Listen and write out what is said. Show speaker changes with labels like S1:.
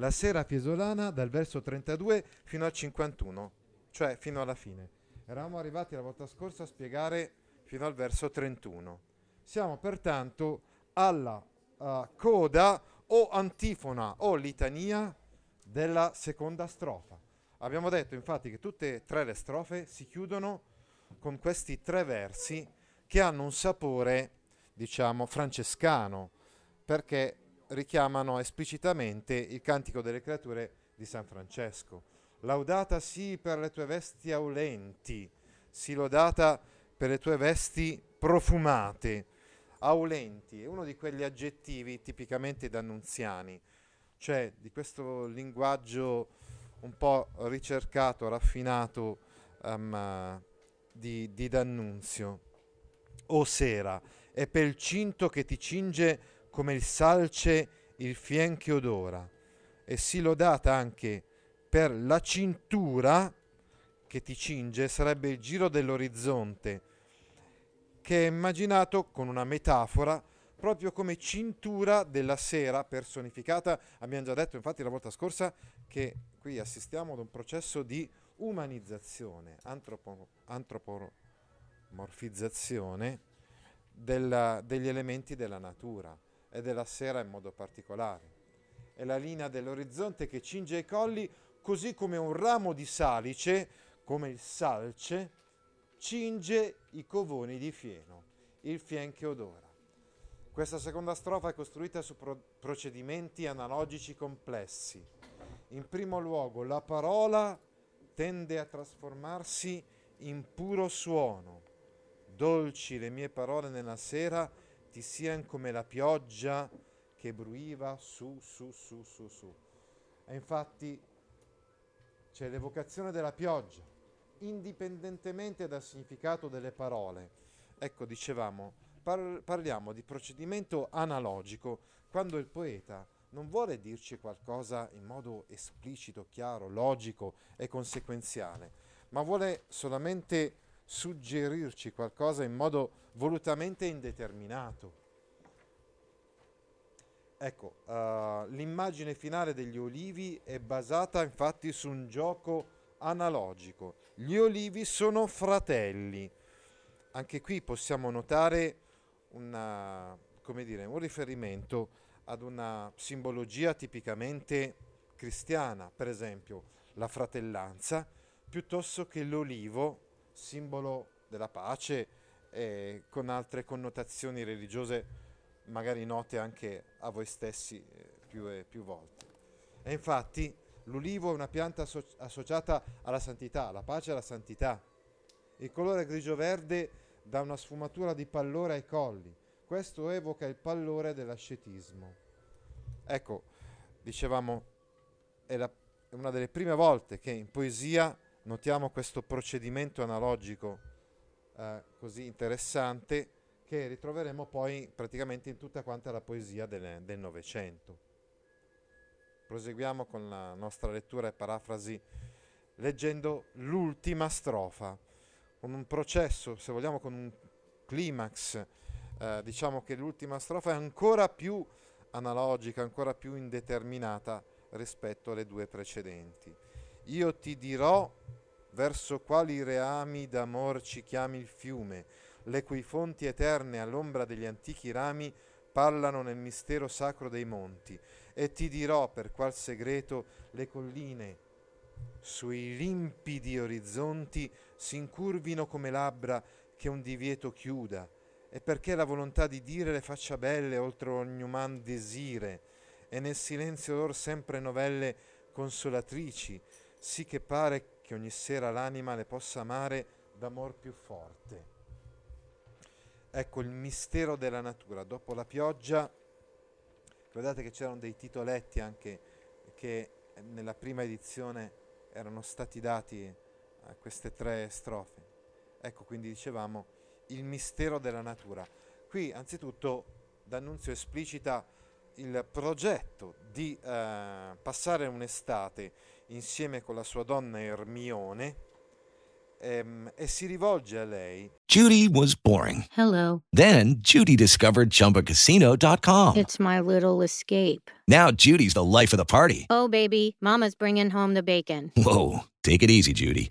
S1: La sera piesolana dal verso 32 fino al 51, cioè fino alla fine. Eravamo arrivati la volta scorsa a spiegare fino al verso 31. Siamo pertanto alla uh, coda o antifona o litania della seconda strofa. Abbiamo detto infatti che tutte e tre le strofe si chiudono con questi tre versi che hanno un sapore, diciamo, francescano, perché richiamano esplicitamente il cantico delle creature di San Francesco. Laudata sì per le tue vesti aulenti, sì lodata per le tue vesti profumate. Aulenti è uno di quegli aggettivi tipicamente d'annunziani, cioè di questo linguaggio un po' ricercato, raffinato um, di, di D'Annunzio. O sera, è per il cinto che ti cinge come il salce il fien che odora, e si lodata anche per la cintura che ti cinge, sarebbe il giro dell'orizzonte, che è immaginato con una metafora proprio come cintura della sera personificata. Abbiamo già detto infatti la volta scorsa che qui assistiamo ad un processo di umanizzazione, antropo, antropomorfizzazione della, degli elementi della natura e della sera in modo particolare. È la linea dell'orizzonte che cinge i colli così come un ramo di salice, come il salce, cinge i covoni di fieno, il fien che odora. Questa seconda strofa è costruita su pro- procedimenti analogici complessi. In primo luogo la parola tende a trasformarsi in puro suono. Dolci le mie parole nella sera, ti sian come la pioggia che bruiva su, su, su, su, su. E infatti c'è l'evocazione della pioggia, indipendentemente dal significato delle parole. Ecco, dicevamo, par- parliamo di procedimento analogico quando il poeta non vuole dirci qualcosa in modo esplicito, chiaro, logico e conseguenziale, ma vuole solamente suggerirci qualcosa in modo volutamente indeterminato. Ecco, uh, l'immagine finale degli olivi è basata infatti su un gioco analogico. Gli olivi sono fratelli. Anche qui possiamo notare una, dire, un riferimento ad una simbologia tipicamente cristiana, per esempio la fratellanza, piuttosto che l'olivo simbolo della pace e con altre connotazioni religiose magari note anche a voi stessi eh, più e più volte. E infatti l'ulivo è una pianta asso- associata alla santità, alla pace e alla santità. Il colore grigio-verde dà una sfumatura di pallore ai colli. Questo evoca il pallore dell'ascetismo. Ecco, dicevamo, è, la, è una delle prime volte che in poesia notiamo questo procedimento analogico eh, così interessante che ritroveremo poi praticamente in tutta quanta la poesia del Novecento. Proseguiamo con la nostra lettura e parafrasi leggendo l'ultima strofa, con un processo, se vogliamo, con un climax. Eh, diciamo che l'ultima strofa è ancora più analogica, ancora più indeterminata rispetto alle due precedenti. Io ti dirò verso quali reami d'amor ci chiami il fiume, le cui fonti eterne all'ombra degli antichi rami parlano nel mistero sacro dei monti, e ti dirò per qual segreto le colline sui limpidi orizzonti si incurvino come labbra che un divieto chiuda, e perché la volontà di dire le faccia belle oltre ogni uman desire, e nel silenzio lor sempre novelle consolatrici, sì che pare che ogni sera l'anima le possa amare d'amor più forte. Ecco il mistero della natura. Dopo la pioggia, guardate che c'erano dei titoletti anche che nella prima edizione erano stati dati a queste tre strofe. Ecco, quindi dicevamo il mistero della natura. Qui anzitutto D'Annunzio esplicita il progetto di eh, passare un'estate insieme con la sua donna Ermione ehm, e si rivolge a lei.
S2: Judy was boring.
S3: Hello.
S2: Then Judy discovered ChumbaCasino.com.
S3: It's my little escape.
S2: Now Judy's the life of the party.
S3: Oh, baby, Mama's bringing home the bacon.
S2: Whoa, take it easy, Judy.